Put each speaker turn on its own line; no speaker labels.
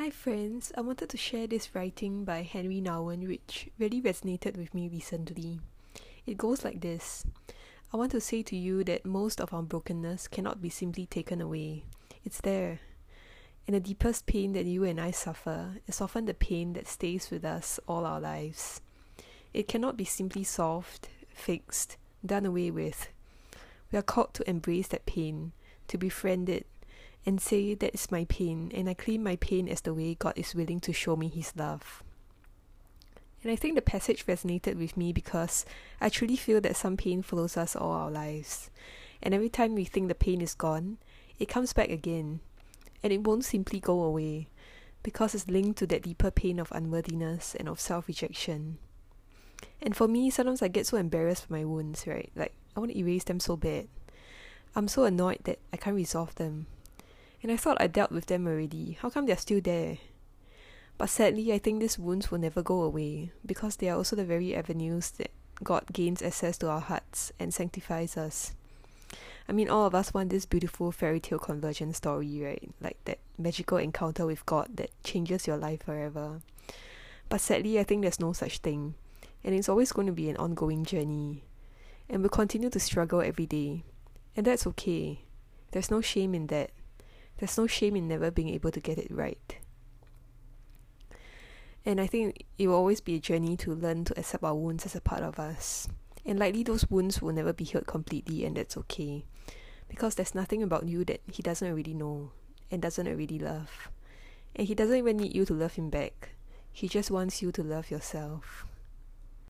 Hi, friends. I wanted to share this writing by Henri Nouwen, which really resonated with me recently. It goes like this I want to say to you that most of our brokenness cannot be simply taken away, it's there. And the deepest pain that you and I suffer is often the pain that stays with us all our lives. It cannot be simply solved, fixed, done away with. We are called to embrace that pain, to befriend it, and say that is my pain, and I claim my pain as the way God is willing to show me His love. And I think the passage resonated with me because I truly feel that some pain follows us all our lives. And every time we think the pain is gone, it comes back again. And it won't simply go away because it's linked to that deeper pain of unworthiness and of self rejection. And for me, sometimes I get so embarrassed by my wounds, right? Like, I want to erase them so bad. I'm so annoyed that I can't resolve them. And I thought I dealt with them already. How come they're still there? But sadly, I think these wounds will never go away because they are also the very avenues that God gains access to our hearts and sanctifies us. I mean, all of us want this beautiful fairy tale conversion story, right? Like that magical encounter with God that changes your life forever. But sadly, I think there's no such thing. And it's always going to be an ongoing journey. And we'll continue to struggle every day. And that's okay. There's no shame in that. There's no shame in never being able to get it right. And I think it will always be a journey to learn to accept our wounds as a part of us. And likely those wounds will never be healed completely, and that's okay. Because there's nothing about you that he doesn't already know and doesn't already love. And he doesn't even need you to love him back. He just wants you to love yourself.